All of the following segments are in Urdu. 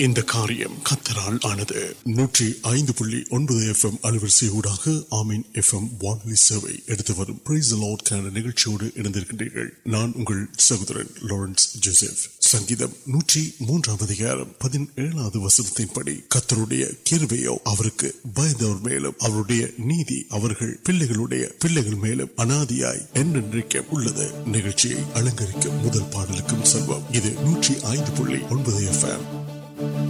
سنگن پہ نکل نیو سو ہوں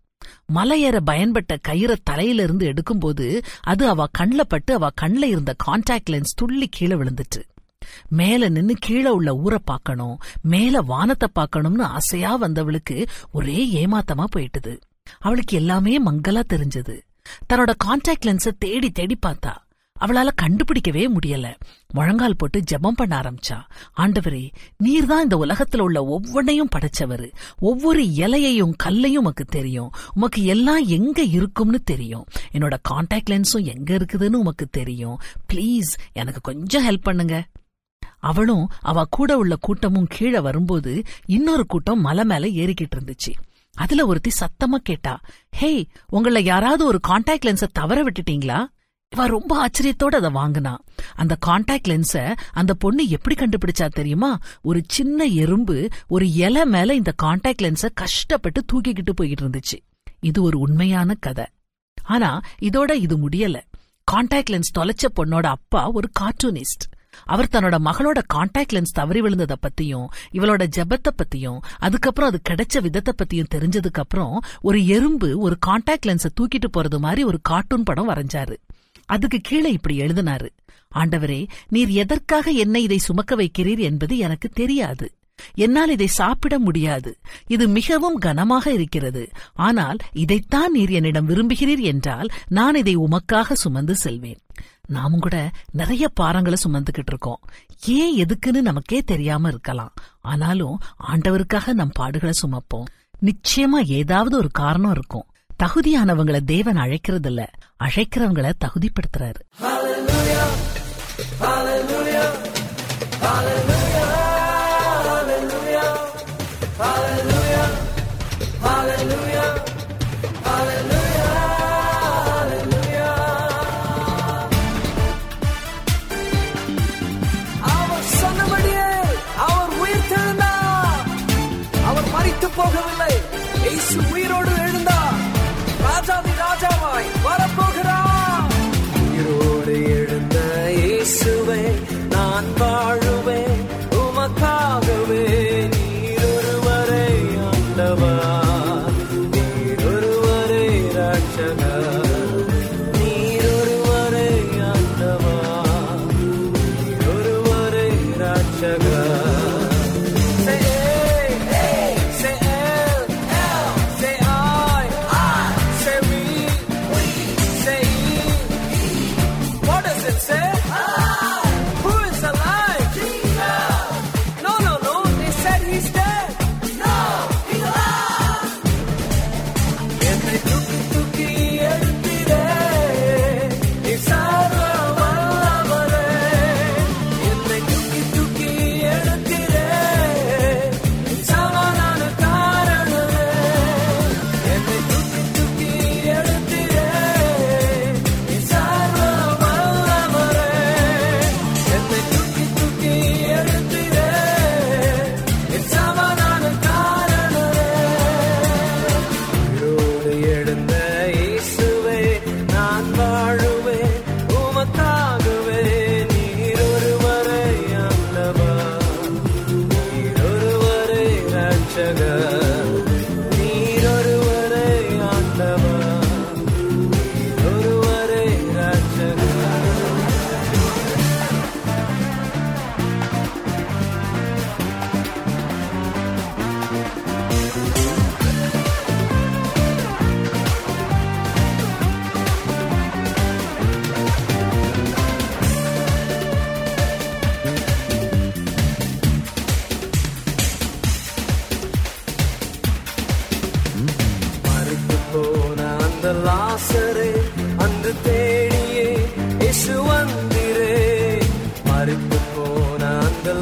ملر تلٹ ویل نیل پاک وان پہ منگایا تنوع مل میلکٹ ادل اور روڈنٹ اب کارٹون مغنس تبری ولد جپت پہ اپنس تاکہ پڑھ جا رہے گنڈ ومک نام ناروں سمنکٹ نمک آنا آڈرکمپ نچاؤ تک دی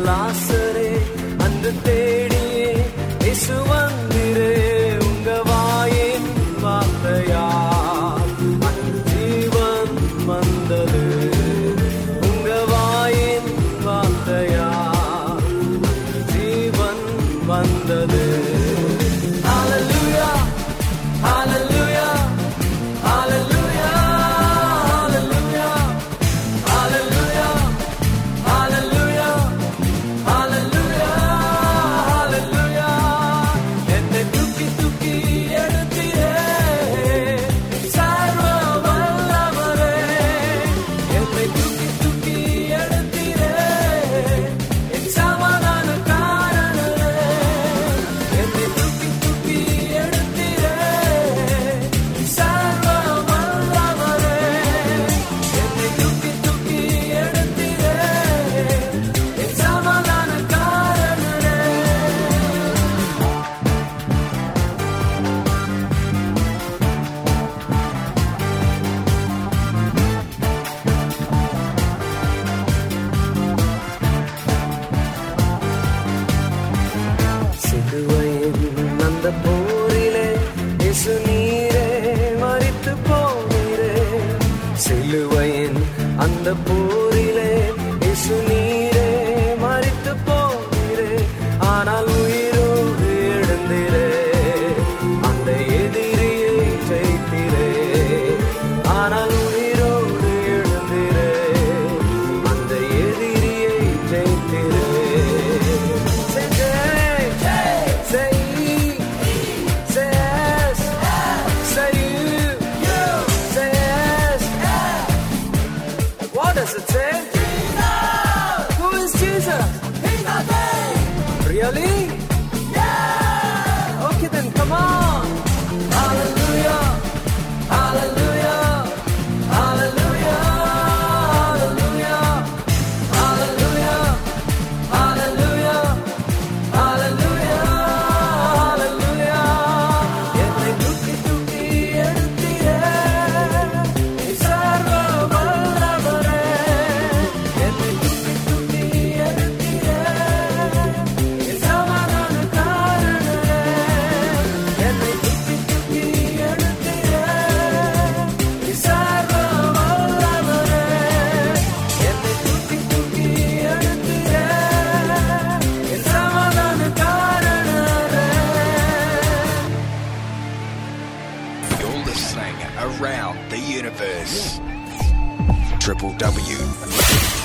لاس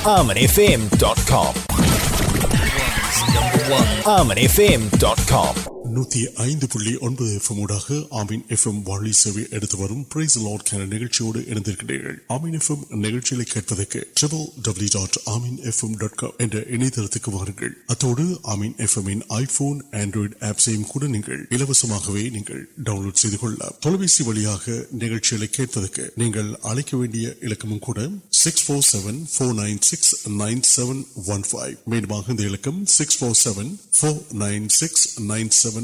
آمنی فیم ڈاٹ کام آمن فیم ڈاٹ کام نو ایم والی سیارے ڈوڈیاں سکس نوکی سکس نائن سن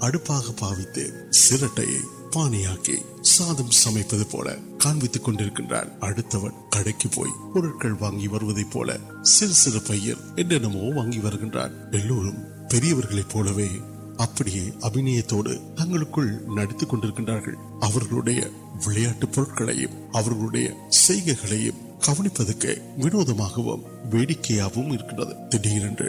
تک كل نگر كی كونی پہ وغیرہ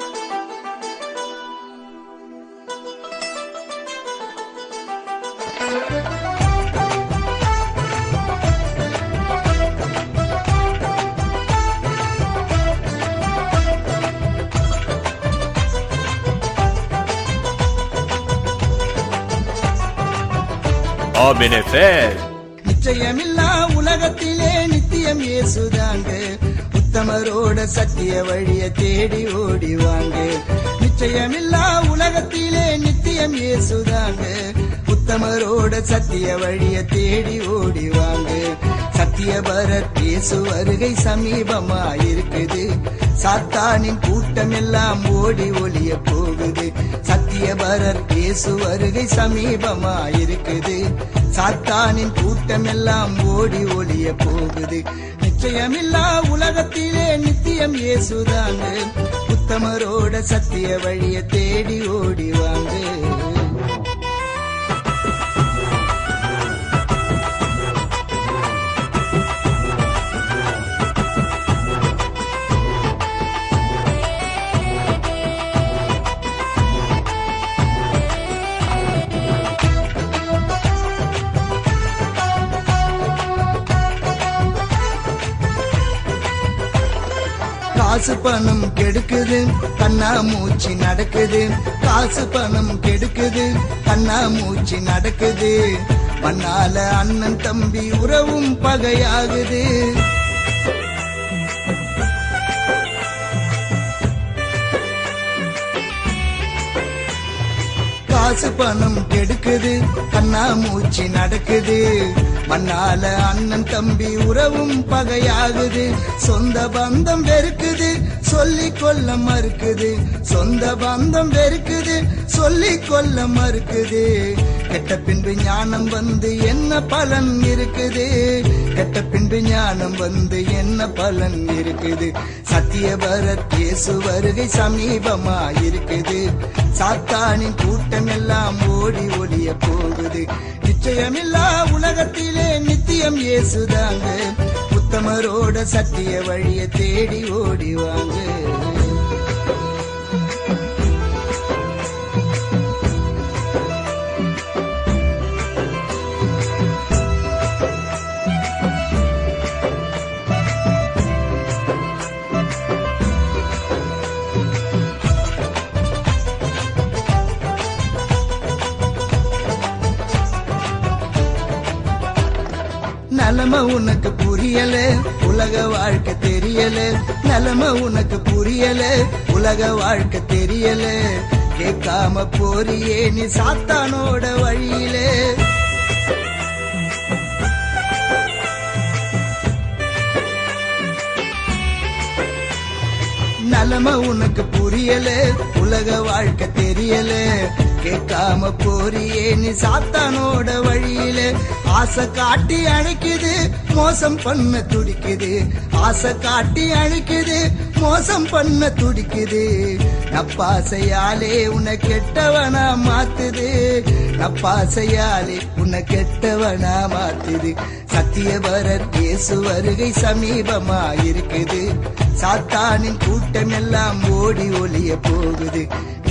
نچہ سروتی ستیہ سمیپم آئی ساٹم پوچھے ستیہ برس سمیپم آپ ساٹموڑی پولیم اے نو سو کن موچی پڑم کھل کن موچ اہم تمہاری پہن موچی نکل منال اہن تم پہ آپ بند ستیہرس سمپے ساتم پوک دے نچا ن مروڈ ستیہ ووی تیڑو نلانویل نلم اُن کو ستیہرس سميپ سات كوٹم پويدھيں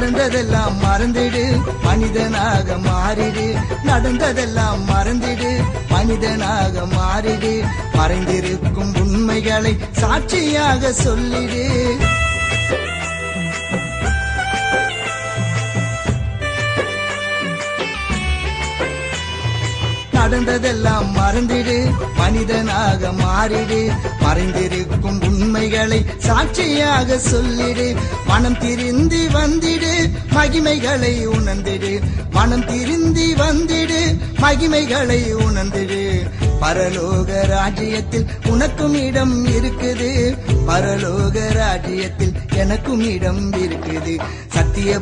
مردے منت مرد منت مرد انگلے مردنگ منم دے مہیم منتگل ادر پر لوگ راجیہ ستیہریا پولیم نتمو ستیہ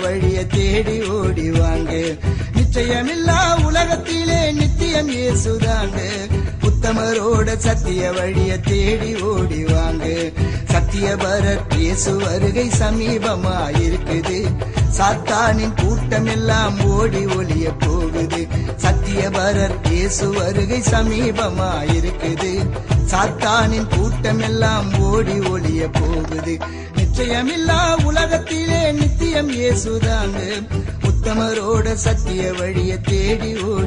ووی تیڑھی ویچ ملا نیس ستیہ ستیہ سمپم آ ساتی پوچھے ستیہ سمپم آپیا پولیس نچیم تھی نو سیو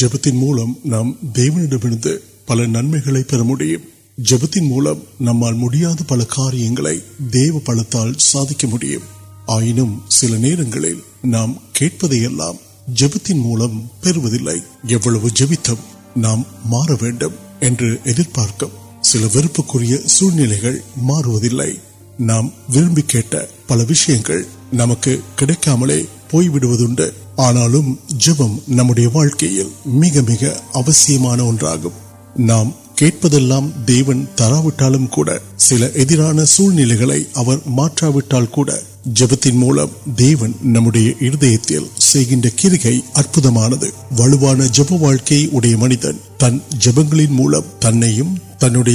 جب نار موجود جبت نام وار سو نام ویٹ پل وشیل نمک جب نا مانگ کم تراٹ سب جپت نمبر ہردی کھانے ولوان جب واقع منتھ تم تنظیم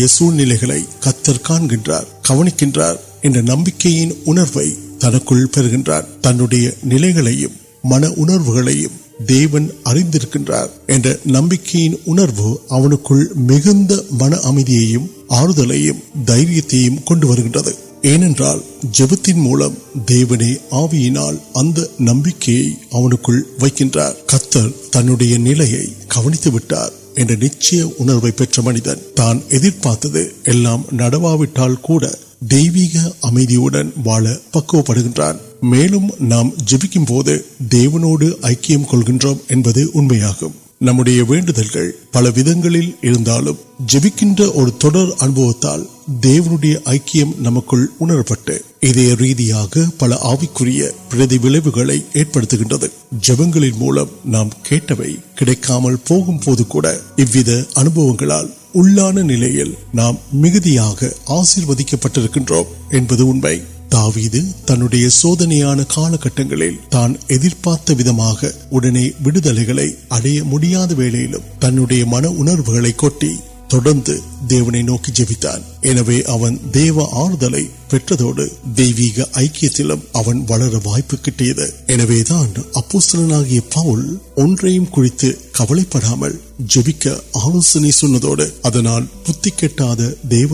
سب کتنا کار نمک تن کوئی نمبر من اردو من امدو دنیا جگہ موجود آوی نال نمک ون نلیا کٹار منتظر نام جگ نل جاتی نمک پٹ ری پل آر پر جب نام کھیت بھی کلک اُن نام مدک پہ میں تنڈی سودن کا تان پارتہ منٹ منگل کو آلوڈ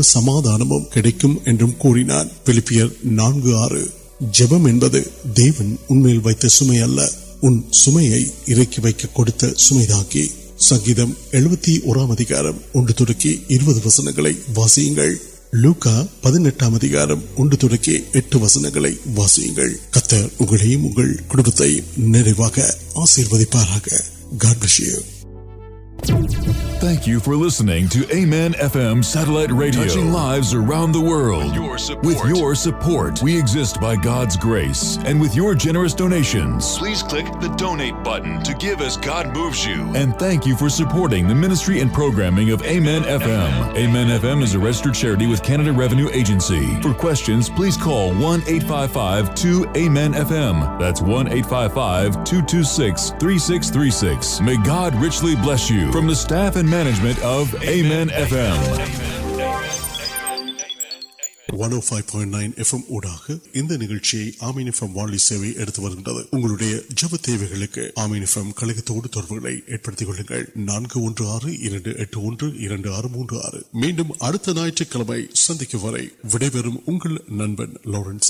سماد نار جبتمکی سنگمار وسنگ واسطے لوگ پہن تیار وسنگ آسرو ریو ایجنسی بلس یو سن کے وقت نار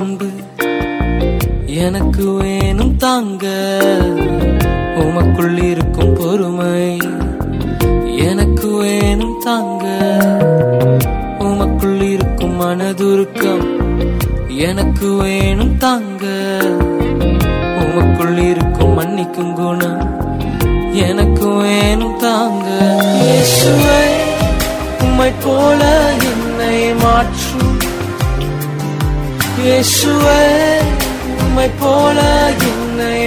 من درک تم کو من كو گونا تیش یسوے میں پوڑی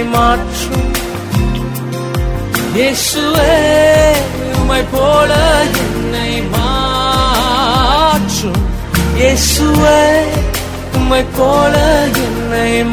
یسوے میں پوڑ جن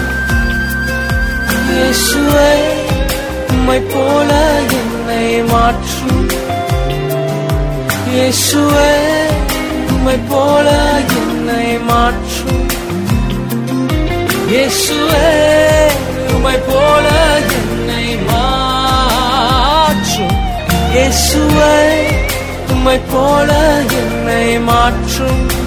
یسوے میں پوڑ جنس تم پوڑے م